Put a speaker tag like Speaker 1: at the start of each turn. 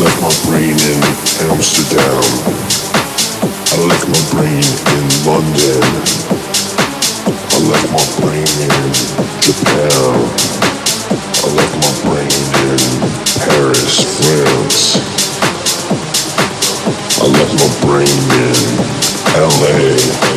Speaker 1: left my brain in Amsterdam. I left my brain in London. I left my brain in Japan. I left my brain in Paris, France. I left my brain in LA.